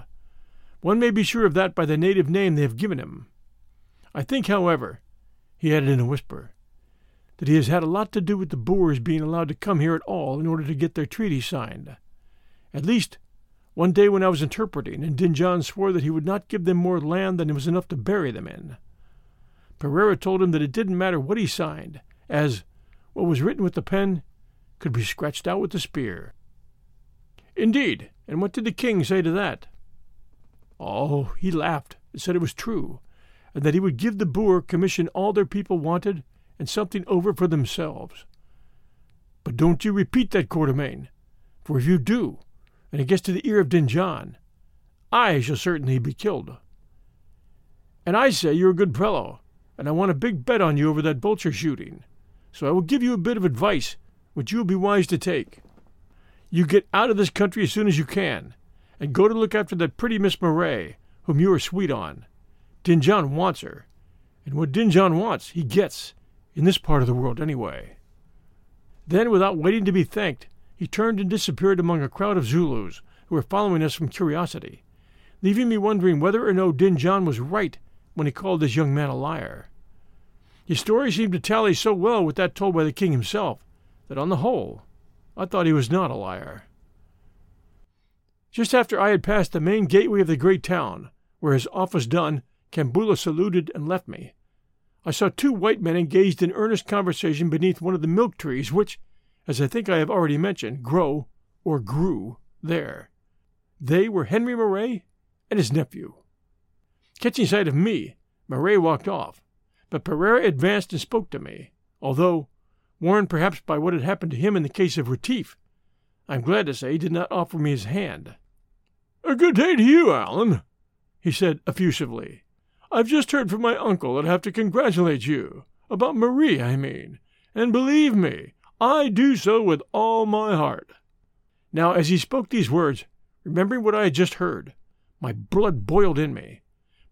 One may be sure of that by the native name they have given him. I think, however, he added in a whisper, that he has had a lot to do with the Boers being allowed to come here at all in order to get their treaty signed. At least, one day when I was interpreting, and Dingaan swore that he would not give them more land than was enough to bury them in. Pereira told him that it didn't matter what he signed, as what was written with the pen could be scratched out with the spear. Indeed, and what did the king say to that? Oh, he laughed and said it was true, and that he would give the Boer commission all their people wanted and something over for themselves. But don't you repeat that, Quatermain, for if you do, and it gets to the ear of Dingaan, I shall certainly be killed. And I say you're a good fellow, and I want a big bet on you over that vulture shooting. So I will give you a bit of advice which you will be wise to take. You get out of this country as soon as you can, and go to look after that pretty Miss Murray, whom you are sweet on. Dingaan wants her, and what Dingaan wants, he gets, in this part of the world anyway. Then, without waiting to be thanked, he turned and disappeared among a crowd of Zulus who were following us from curiosity, leaving me wondering whether or no Dingaan was right when he called this young man a liar. His story seemed to tally so well with that told by the king himself that, on the whole, I thought he was not a liar. Just after I had passed the main gateway of the great town, where his office done, Kambula saluted and left me. I saw two white men engaged in earnest conversation beneath one of the milk trees which, as I think I have already mentioned, grow, or grew, there. They were Henri Marais and his nephew. Catching sight of me, Marais walked off, but Pereira advanced and spoke to me, although, warned perhaps by what had happened to him in the case of Retief, I am glad to say he did not offer me his hand. A good day to you, Allan, he said effusively. I've just heard from my uncle and have to congratulate you. About Marie, I mean. And believe me, I do so with all my heart. Now, as he spoke these words, remembering what I had just heard, my blood boiled in me,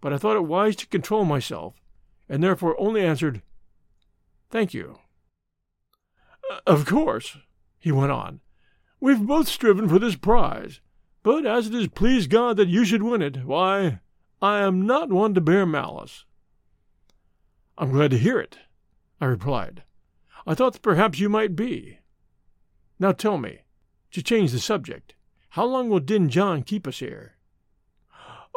but I thought it wise to control myself, and therefore only answered, Thank you. Uh, of course, he went on, we've both striven for this prize, But as it has pleased God that you should win it, why, I am not one to bear malice. I'm glad to hear it, I replied. I thought that perhaps you might be. Now tell me, to change the subject, how long will Dingaan keep us here?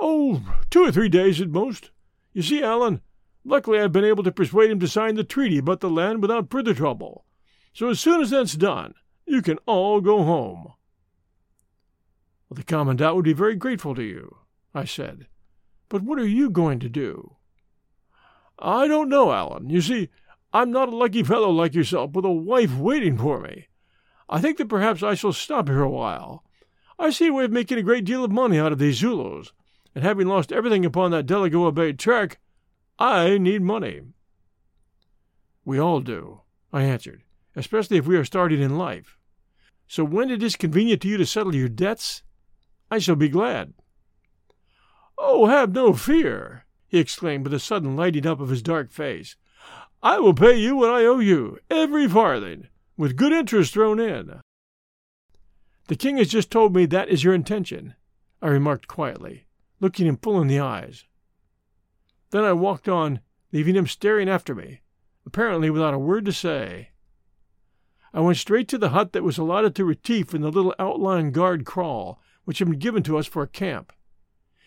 Oh, two or three days at most. You see, Allan, luckily I've been able to persuade him to sign the treaty about the land without further trouble. So as soon as that's done, you can all go home. Well, the Commandant would be very grateful to you, I said. But what are you going to do? I don't know, Allan. You see, I'm not a lucky fellow like yourself with a wife waiting for me. I think that perhaps I shall stop here a while. I see a way of making a great deal of money out of these Zulus, and having lost everything upon that Delagoa Bay trek, I need money. We all do, I answered, especially if we are starting in life. So when it is convenient to you to settle your debts, I shall be glad. Oh, have no fear, he exclaimed with a sudden lighting up of his dark face. I will pay you what I owe you, every farthing, with good interest thrown in. The king has just told me that is your intention, I remarked quietly, looking him full in the eyes. Then I walked on, leaving him staring after me, apparently without a word to say. I went straight to the hut that was allotted to Retief in the little outlying guard kraal, which had been given to us for a camp.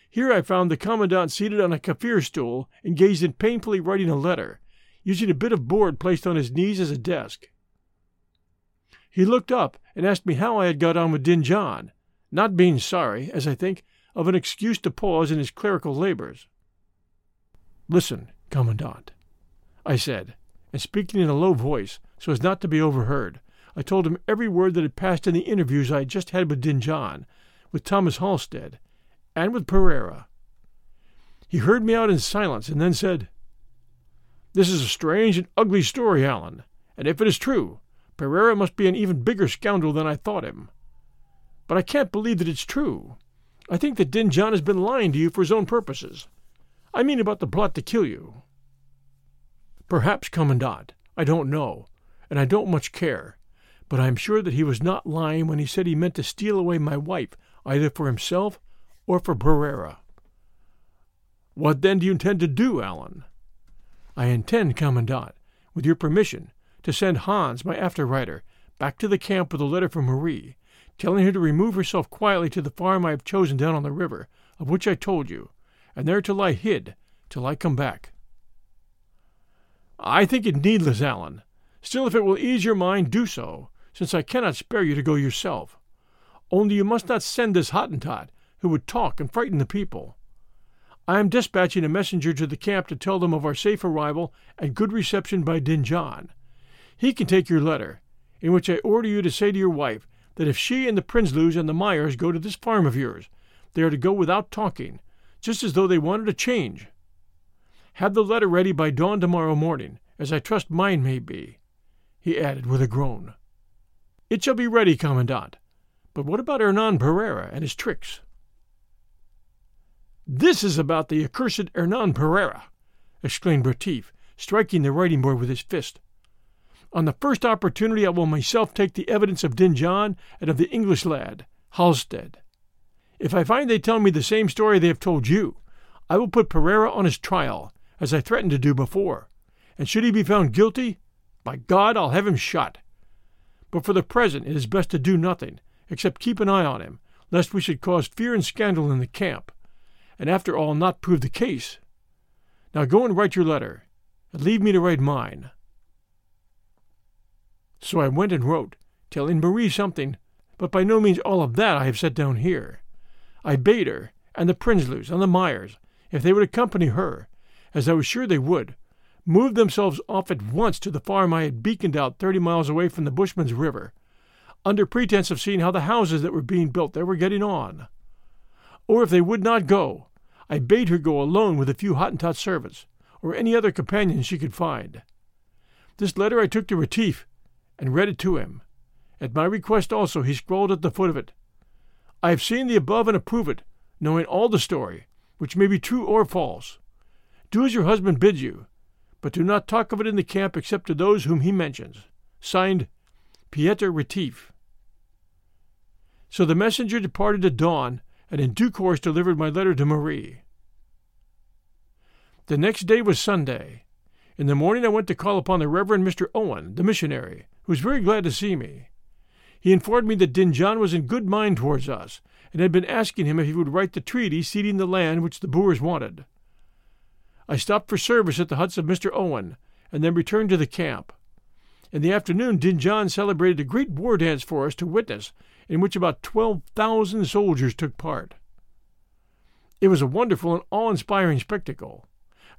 Here I found the commandant seated on a Kaffir stool, engaged in painfully writing a letter, using a bit of board placed on his knees as a desk. He looked up and asked me how I had got on with Dingaan, not being sorry, as I think, of an excuse to pause in his clerical labors. Listen, Commandant, I said, and speaking in a low voice so as not to be overheard, I told him every word that had passed in the interviews I had just had with Dingaan, with Thomas Halstead, and with Pereira. He heard me out in silence and then said, This is a strange and ugly story, Allan, and if it is true, Pereira must be an even bigger scoundrel than I thought him. But I can't believe that it's true. I think that Dingaan has been lying to you for his own purposes. I mean about the plot to kill you. Perhaps, Commandant. I don't know, and I don't much care. But I am sure that he was not lying when he said he meant to steal away my wife, either for himself or for Pereira. What then do you intend to do, Allan? I intend, Commandant, with your permission, to send Hans, my after rider, back to the camp with a letter from Marie, telling her to remove herself quietly to the farm I have chosen down on the river, of which I told you, and there to lie hid till I come back. I think it needless, Allan. Still, if it will ease your mind, do so, since I cannot spare you to go yourself. Only you must not send this Hottentot, who would talk and frighten the people. I am dispatching a messenger to the camp to tell them of our safe arrival and good reception by Dingaan. He can take your letter, in which I order you to say to your wife that if she and the Prinsloos and the Myers go to this farm of yours, they are to go without talking, just as though they wanted a change. Have the letter ready by dawn tomorrow morning, as I trust mine may be, he added with a groan. It shall be ready, Commandant. But what about Hernan Pereira and his tricks? This is about the accursed Hernan Pereira, exclaimed Retief, striking the writing board with his fist. On the first opportunity I will myself take the evidence of Dingaan and of the English lad, Halstead. If I find they tell me the same story they have told you, I will put Pereira on his trial, as I threatened to do before, and should he be found guilty, by God, I'll have him shot. But for the present it is best to do nothing, except keep an eye on him, lest we should cause fear and scandal in the camp, and after all not prove the case. Now go and write your letter, and leave me to write mine. So I went and wrote, telling Marie something, but by no means all of that I have set down here. I bade her, and the Prinsloos, and the Myers, if they would accompany her, as I was sure they would, move themselves off at once to the farm I had beaconed out thirty miles away from the Bushman's River, under pretense of seeing how the houses that were being built there were getting on. Or if they would not go, I bade her go alone with a few Hottentot servants, or any other companions she could find. This letter I took to Retief, and read it to him. At my request also he scrawled at the foot of it, I have seen the above and approve it, knowing all the story, which may be true or false. Do as your husband bids you, but do not talk of it in the camp except to those whom he mentions. Signed, Pieter Retief. So the messenger departed at dawn, and in due course delivered my letter to Marie. The next day was Sunday. In the morning I went to call upon the Reverend Mr. Owen, the missionary, who was very glad to see me. He informed me that Dingaan was in good mind towards us, and had been asking him if he would write the treaty ceding the land which the Boers wanted. I stopped for service at the huts of Mr. Owen, and then returned to the camp. In the afternoon, Dingaan celebrated a great war dance for us to witness, in which about twelve thousand soldiers took part. It was a wonderful and awe inspiring spectacle,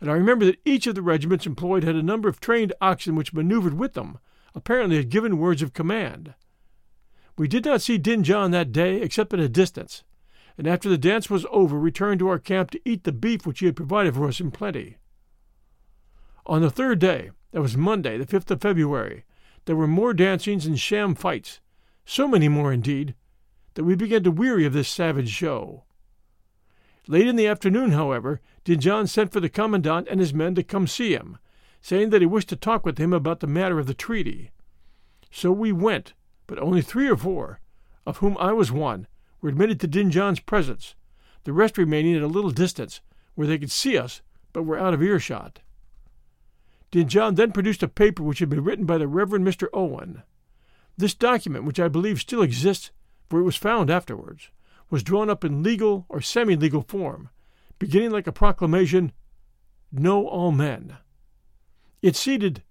and I remember that each of the regiments employed had a number of trained oxen which maneuvered with them, apparently had given words of command. We did not see Dingaan that day except at a distance, and after the dance was over returned to our camp to eat the beef which he had provided for us in plenty. On the third day, that was Monday, the fifth of February, there were more dancings and sham fights, so many more indeed, that we began to weary of this savage show. Late in the afternoon, however, Dingaan sent for the commandant and his men to come see him, saying that he wished to talk with him about the matter of the treaty. So we went, but only three or four, of whom I was one, were admitted to Dingaan's presence, the rest remaining at a little distance, where they could see us, but were out of earshot. Dingaan then produced a paper which had been written by the Reverend Mr. Owen. This document, which I believe still exists, for it was found afterwards, was drawn up in legal or semi legal form, beginning like a proclamation Know all men. It ceded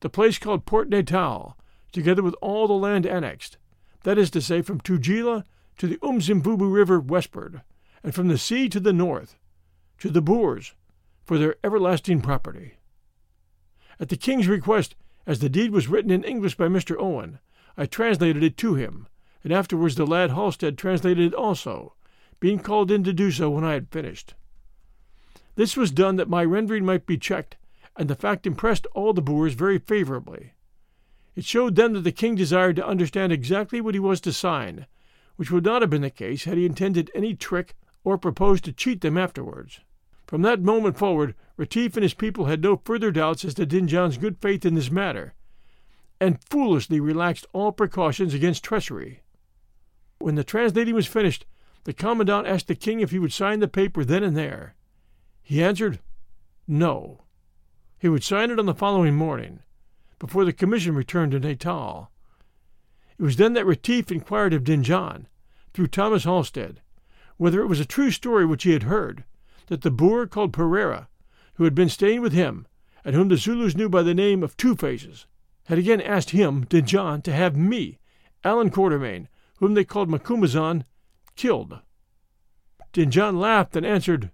the place called Port Natal, together with all the land annexed, that is to say, from Tugela to the Umzimvubu River westward, and from the sea to the north, to the Boers, for their everlasting property. At the king's request, as the deed was written in English by Mr. Owen, I translated it to him, and afterwards the lad Halstead translated it also, being called in to do so when I had finished. This was done that my rendering might be checked, and the fact impressed all the Boers very favorably. It showed them that the king desired to understand exactly what he was to sign, which would not have been the case had he intended any trick or proposed to cheat them afterwards. From that moment forward, Retief and his people had no further doubts as to Dingaan's good faith in this matter, and foolishly relaxed all precautions against treachery. When the translating was finished, the commandant asked the king if he would sign the paper then and there. He answered, No. He would sign it on the following morning, before the commission returned to Natal. It was then that Retief inquired of Dingaan, through Thomas Halstead, whether it was a true story which he had heard, that the Boer called Pereira, who had been staying with him, and whom the Zulus knew by the name of Two Faces, had again asked him, Dingaan, to have me, Allan Quatermain, whom they called Macumazahn, killed. Dingaan laughed and answered,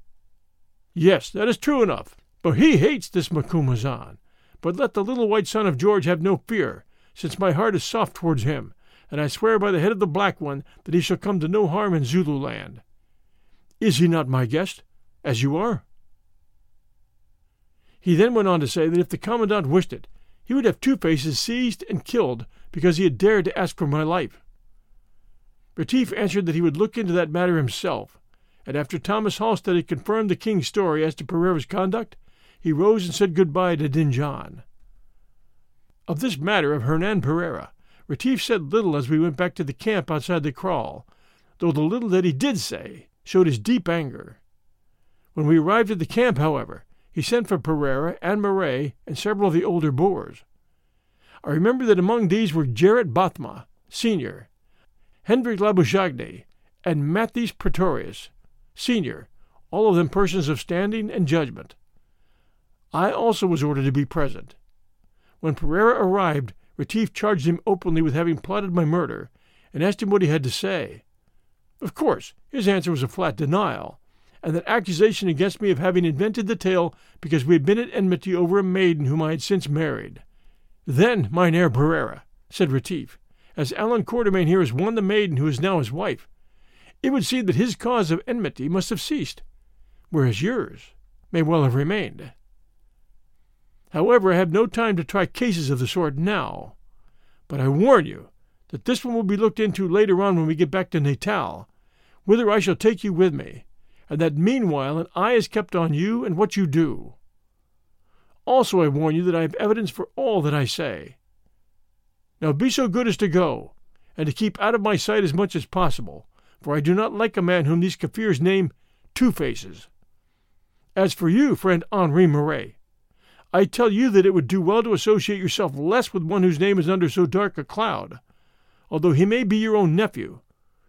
Yes, that is true enough, but he hates this Macumazahn. But let the little white son of George have no fear, since my heart is soft towards him, and I swear by the head of the Black One that he shall come to no harm in Zululand. Is he not my guest, as you are? He then went on to say that if the commandant wished it, he would have Two Faces seized and killed because he had dared to ask for my life. Retief answered that he would look into that matter himself, and after Thomas Halstead had confirmed the king's story as to Pereira's conduct, he rose and said good-bye to Dingaan. Of this matter of Hernan Pereira, Retief said little as we went back to the camp outside the kraal, though the little that he did say showed his deep anger. When we arrived at the camp, however, he sent for Pereira and Marais and several of the older Boers. I remember that among these were Gerrit Bothma, senior, Hendrik Labuschagne, and Matthijs Pretorius, senior, all of them persons of standing and judgment. I also was ordered to be present. When Pereira arrived, Retief charged him openly with having plotted my murder, and asked him what he had to say. Of course, his answer was a flat denial, and that accusation against me of having invented the tale because we had been at enmity over a maiden whom I had since married. Then, Mynheer Pereira, said Retief, as Allan Quatermain here has won the maiden who is now his wife, it would seem that his cause of enmity must have ceased, whereas yours may well have remained. However, I have no time to try cases of the sort now, but I warn you that this one will be looked into later on when we get back to Natal, whither I shall take you with me, and that meanwhile an eye is kept on you and what you do. Also, I warn you that I have evidence for all that I say. Now be so good as to go, and to keep out of my sight as much as possible, for I do not like a man whom these Kaffirs name Two Faces. As for you, friend Henri Marais, I tell you that it would do well to associate yourself less with one whose name is under so dark a cloud, although he may be your own nephew,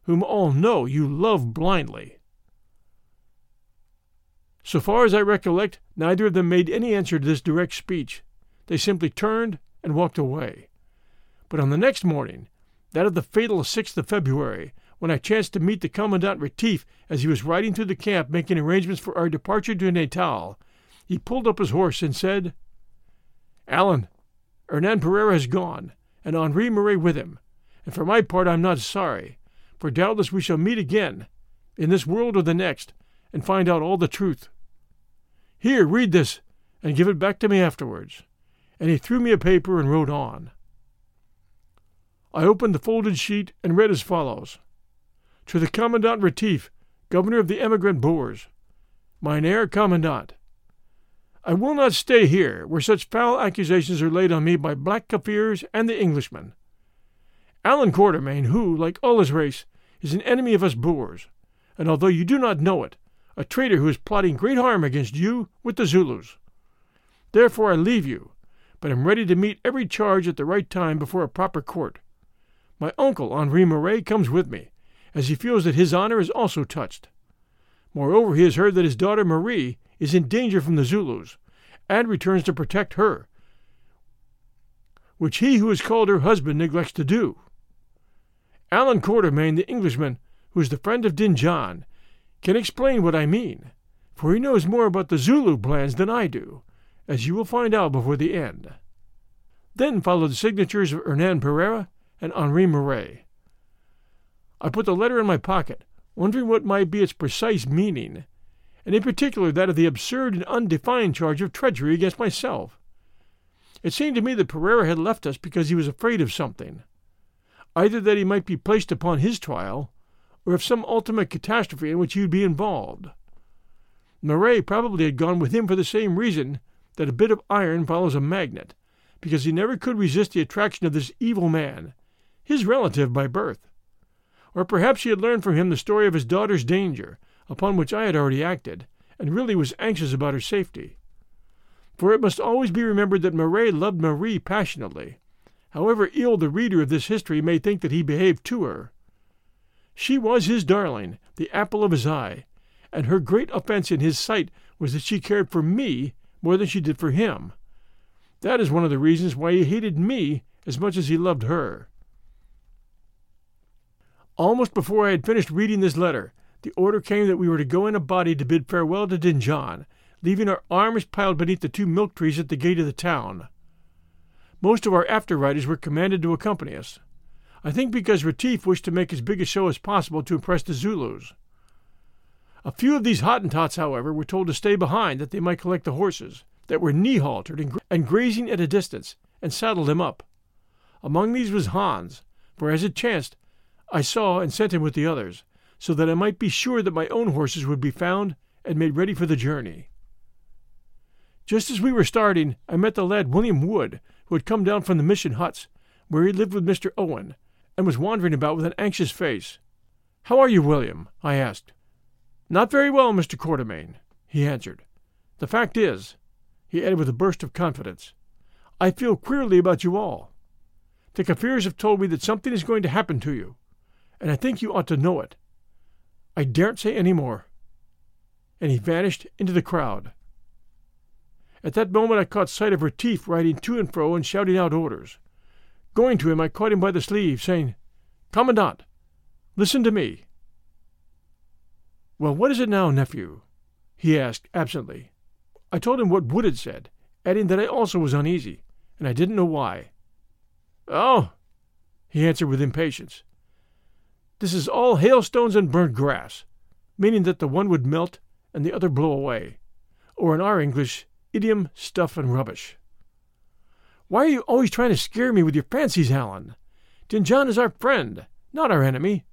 whom all know you love blindly. So far as I recollect, neither of them made any answer to this direct speech. They simply turned and walked away. But on the next morning, that of the fatal 6th of February, when I chanced to meet the Commandant Retief as he was riding through the camp making arrangements for our departure to Natal, he pulled up his horse and said, Allan, Hernan Pereira has gone, and Henri Marais with him, and for my part I'm not sorry, for doubtless we shall meet again, in this world or the next, and find out all the truth. Here, read this, and give it back to me afterwards. And he threw me a paper and wrote on. I opened the folded sheet and read as follows To the Commandant Retief, Governor of the Emigrant Boers. Mynheer Commandant, I will not stay here, where such foul accusations are laid on me by black Kaffirs and the Englishmen. Allan Quatermain, who, like all his race, is an enemy of us Boers, and although you do not know it, a traitor who is plotting great harm against you with the Zulus. Therefore I leave you, but am ready to meet every charge at the right time before a proper court. My uncle, Henri Marais, comes with me, as he feels that his honor is also touched. Moreover, he has heard that his daughter Marie is in danger from the Zulus, and returns to protect her, which he who is called her husband neglects to do. Allan Quatermain, the Englishman, who is the friend of Dingaan, can explain what I mean, for he knows more about the Zulu plans than I do, as you will find out before the end. Then followed the signatures of Hernan Pereira and Henri Marais. I put the letter in my pocket, wondering what might be its precise meaning, and in particular that of the absurd and undefined charge of treachery against myself. It seemed to me that Pereira had left us because he was afraid of something, either that he might be placed upon his trial, or of some ultimate catastrophe in which he would be involved. Marais probably had gone with him for the same reason that a bit of iron follows a magnet, because he never could resist the attraction of this evil man, his relative by birth. Or perhaps she had learned from him the story of his daughter's danger, upon which I had already acted, and really was anxious about her safety. For it must always be remembered that Marais loved Marie passionately, however ill the reader of this history may think that he behaved to her. She was his darling, the apple of his eye, and her great offense in his sight was that she cared for me more than she did for him. That is one of the reasons why he hated me as much as he loved her. Almost before I had finished reading this letter, the order came that we were to go in a body to bid farewell to Dingaan, leaving our arms piled beneath the two milk trees at the gate of the town. Most of our after riders were commanded to accompany us. I think because Retief wished to make as big a show as possible to impress the Zulus. A few of these Hottentots, however, were told to stay behind that they might collect the horses, that were knee haltered and, gra- and grazing at a distance, and saddle them up. Among these was Hans, for as it chanced, I saw and sent him with the others, so that I might be sure that my own horses would be found and made ready for the journey. Just as we were starting, I met the lad William Wood, who had come down from the mission huts, where he lived with Mr. Owen, and was wandering about with an anxious face. How are you, William? I asked. Not very well, Mr. Quatermain, he answered. The fact is, he added with a burst of confidence, I feel queerly about you all. The Kaffirs have told me that something is going to happen to you, and I think you ought to know it. I daren't say any more. And he vanished into the crowd. At that moment I caught sight of Retief riding to and fro and shouting out orders. Going to him, I caught him by the sleeve, saying, Commandant, listen to me. Well, what is it now, nephew? he asked absently. I told him what Wood had said, adding that I also was uneasy, and I didn't know why. Oh, he answered with impatience. This is all hailstones and burnt grass, meaning that the one would melt and the other blow away, or in our English, idiom, stuff, and rubbish. Why are you always trying to scare me with your fancies, Allan? Dingaan is our friend, not our enemy.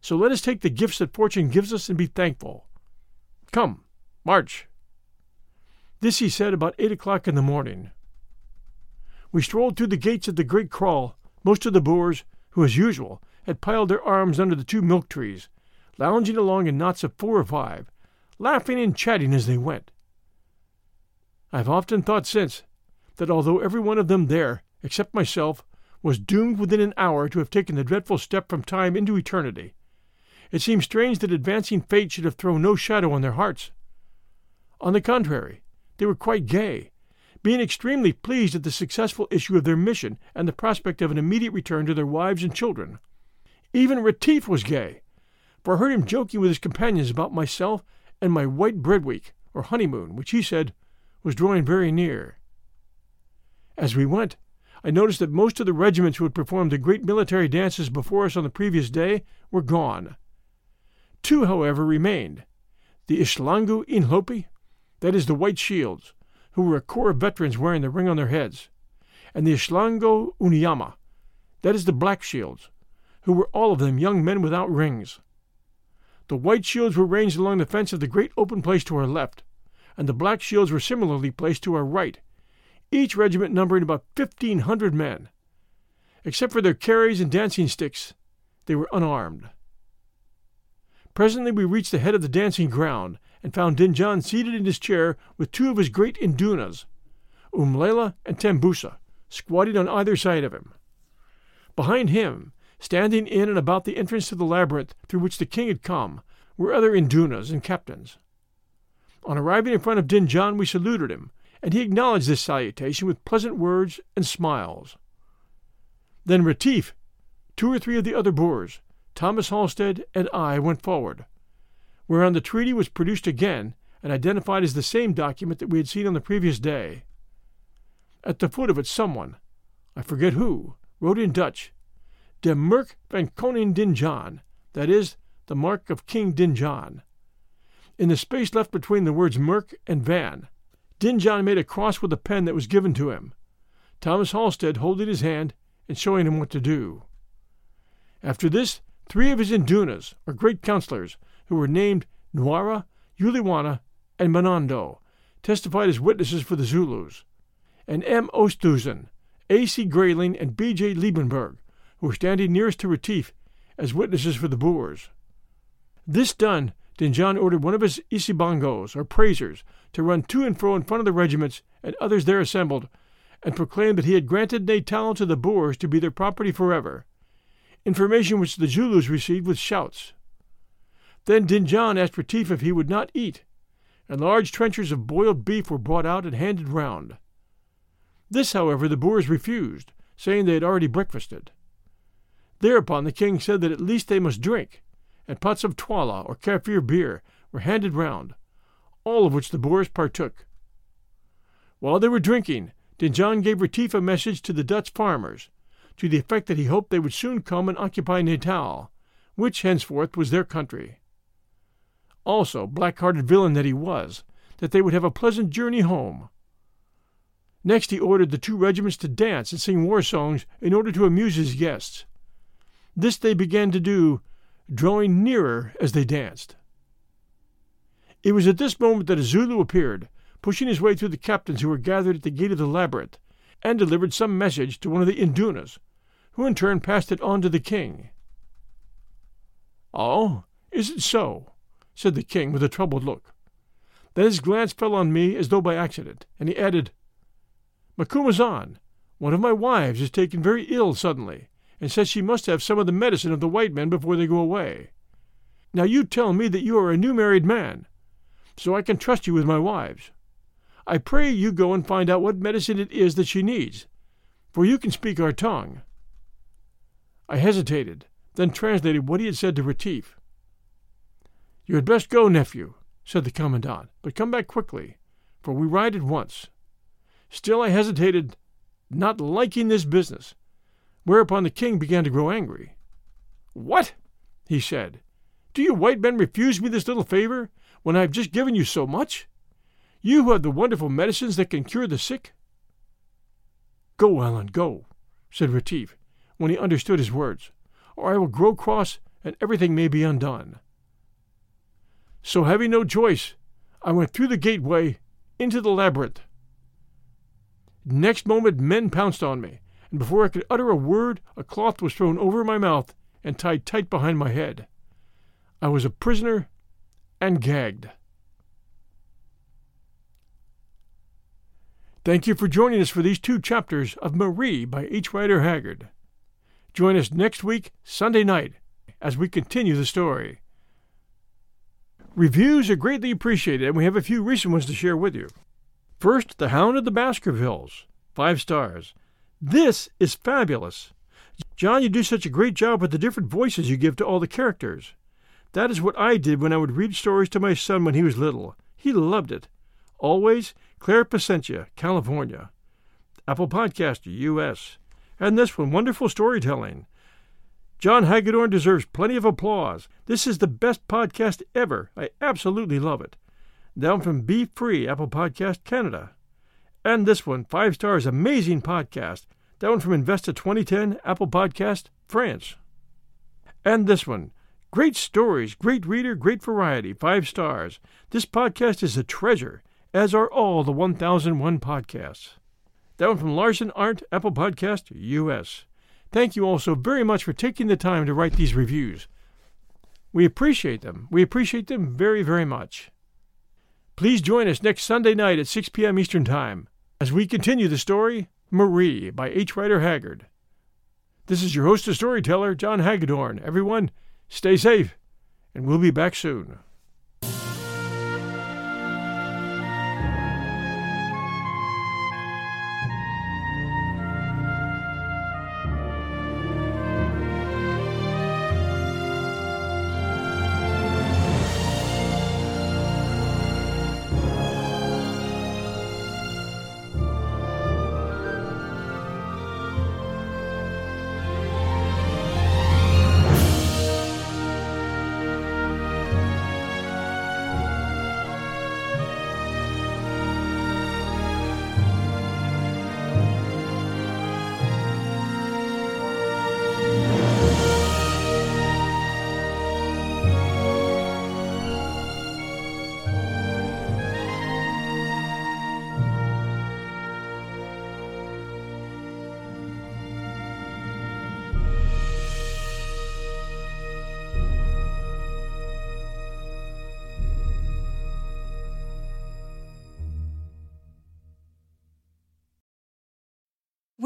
So let us take the gifts that fortune gives us and be thankful. Come, march. This he said about eight o'clock in the morning. We strolled through the gates of the great kraal, most of the Boers, who as usual had piled their arms under the two milk trees, lounging along in knots of four or five, laughing and chatting as they went. I have often thought since that although every one of them there, except myself, was doomed within an hour to have taken the dreadful step from time into eternity, it seems strange that advancing fate should have thrown no shadow on their hearts. On the contrary, they were quite gay, being extremely pleased at the successful issue of their mission and the prospect of an immediate return to their wives and children. Even Retief was gay, for I heard him joking with his companions about myself and my white bread week, or honeymoon, which he said was drawing very near. As we went, I noticed that most of the regiments who had performed the great military dances before us on the previous day were gone. Two, however, remained the Ishlangu Inhlopi, that is, the White Shields, who were a corps of veterans wearing the ring on their heads, and the Ishlangu Unyama, that is the Black Shields, who were all of them young men without rings. The White Shields were ranged along the fence of the great open place to our left, and the Black Shields were similarly placed to our right, each regiment numbering about fifteen hundred men. Except for their kerries and dancing sticks, they were unarmed. Presently we reached the head of the dancing ground, and found Dingaan seated in his chair with two of his great indunas, Umlela and Tembusa, squatting on either side of him. Behind him, standing in and about the entrance to the labyrinth through which the king had come, were other indunas and captains. On arriving in front of Dingaan, we saluted him, and he acknowledged this salutation with pleasant words and smiles. Then Retief, two or three of the other Boers, Thomas Halstead, and I went forward whereon the treaty was produced again and identified as the same document that we had seen on the previous day. At the foot of it, someone, I forget who, wrote in Dutch, De Merk van Koning Dingaan, that is, the mark of King Dingaan. In the space left between the words Merk and Van, Dingaan made a cross with a pen that was given to him, Thomas Halstead holding his hand and showing him what to do. After this, three of his indunas, or great counselors, who were named Nwara, Uliwana, and Manondo, testified as witnesses for the Zulus, and M. Oosthuizen, A. C. Grayling, and B. J. Liebenberg, were standing nearest to Retief, as witnesses for the Boers. This done, Dingaan ordered one of his Isibangos, or praisers, to run to and fro in front of the regiments and others there assembled, and proclaim that he had granted Natal to the Boers to be their property forever, information which the Zulus received with shouts. Then Dingaan asked Retief if he would not eat, and large trenchers of boiled beef were brought out and handed round. This, however, the Boers refused, saying they had already breakfasted. Thereupon the king said that at least they must drink, and pots of twala or Kaffir beer were handed round, all of which the Boers partook. While they were drinking, Dingaan gave Retief a message to the Dutch farmers, to the effect that he hoped they would soon come and occupy Natal, which henceforth was their country also, black hearted villain that he was, that they would have a pleasant journey home. Next, he ordered the two regiments to dance and sing war songs in order to amuse his guests. This they began to do, drawing nearer as they danced. It was at this moment that a Zulu appeared, pushing his way through the captains who were gathered at the gate of the labyrinth, and delivered some message to one of the Indunas, who in turn passed it on to the king. Oh, is it so? said the king with a troubled look. Then his glance fell on me as though by accident, and he added, Macumazahn, one of my wives is taken very ill suddenly, and says she must have some of the medicine of the white men before they go away. Now you tell me that you are a new married man, so I can trust you with my wives. I pray you go and find out what medicine it is that she needs, for you can speak our tongue. I hesitated, then translated what he had said to Retief. You had best go, nephew, said the commandant, but come back quickly, for we ride at once. Still I hesitated, not liking this business, whereupon the king began to grow angry. What? he said. Do you white men refuse me this little favor, when I have just given you so much? You who have the wonderful medicines that can cure the sick? Go, Allan, go, said Retief, when he understood his words, or I will grow cross and everything may be undone. So, having no choice, I went through the gateway into the labyrinth. Next moment, men pounced on me, and before I could utter a word, a cloth was thrown over my mouth and tied tight behind my head. I was a prisoner and gagged. Thank you for joining us for these two chapters of Marie by H. Rider Haggard. Join us next week, Sunday night, as we continue the story. Reviews are greatly appreciated, and we have a few recent ones to share with you. First, The Hound of the Baskervilles, five stars. This is fabulous. John, you do such a great job with the different voices you give to all the characters. That is what I did when I would read stories to my son when he was little. He loved it. Always, Claire Placentia, California. Apple Podcaster, U.S. And this one, wonderful storytelling. John Hagedorn deserves plenty of applause. This is the best podcast ever. I absolutely love it. Down from Be Free, Apple Podcast Canada. And this one, five stars, amazing podcast. That one from Investa 2010, Apple Podcast, France. And this one, great stories, great reader, great variety, five stars. This podcast is a treasure as are all the 1001 podcasts. That one from Larson Arndt, Apple Podcast, US. Thank you all so very much for taking the time to write these reviews. We appreciate them. We appreciate them very, very much. Please join us next Sunday night at 6 p.m. Eastern Time as we continue the story Marie by H. Rider Haggard. This is your host and storyteller, John Hagedorn. Everyone, stay safe, and we'll be back soon.